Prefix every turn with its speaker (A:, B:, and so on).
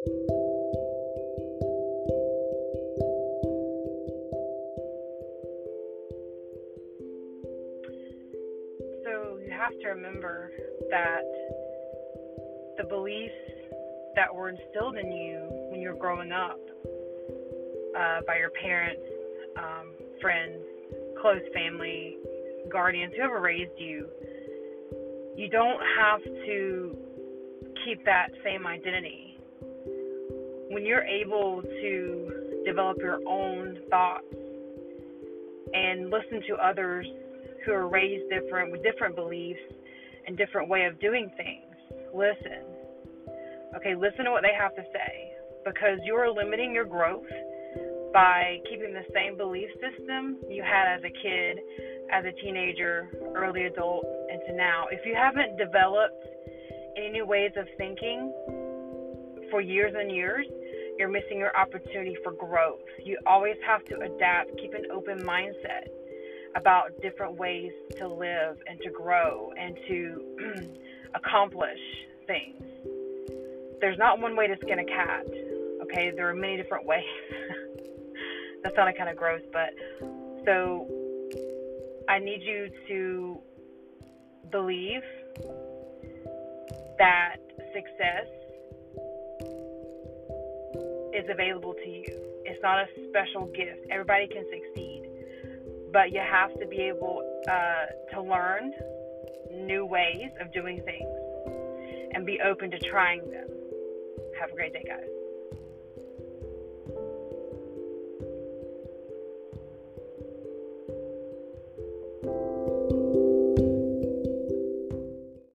A: So you have to remember that the beliefs that were instilled in you when you were growing up uh, by your parents, um, friends, close family, guardians, whoever raised you, you don't have to keep that same identity. When you're able to develop your own thoughts and listen to others who are raised different with different beliefs and different way of doing things, listen. Okay, listen to what they have to say because you are limiting your growth by keeping the same belief system you had as a kid, as a teenager, early adult, and to now. If you haven't developed any new ways of thinking for years and years, you're missing your opportunity for growth. You always have to adapt, keep an open mindset about different ways to live and to grow and to accomplish things. There's not one way to skin a cat, okay? There are many different ways. that sounded kind of gross, but so I need you to believe that success is available to you. It's not a special gift. Everybody can succeed, but you have to be able uh, to learn new ways of doing things and be open to trying them. Have a great day, guys.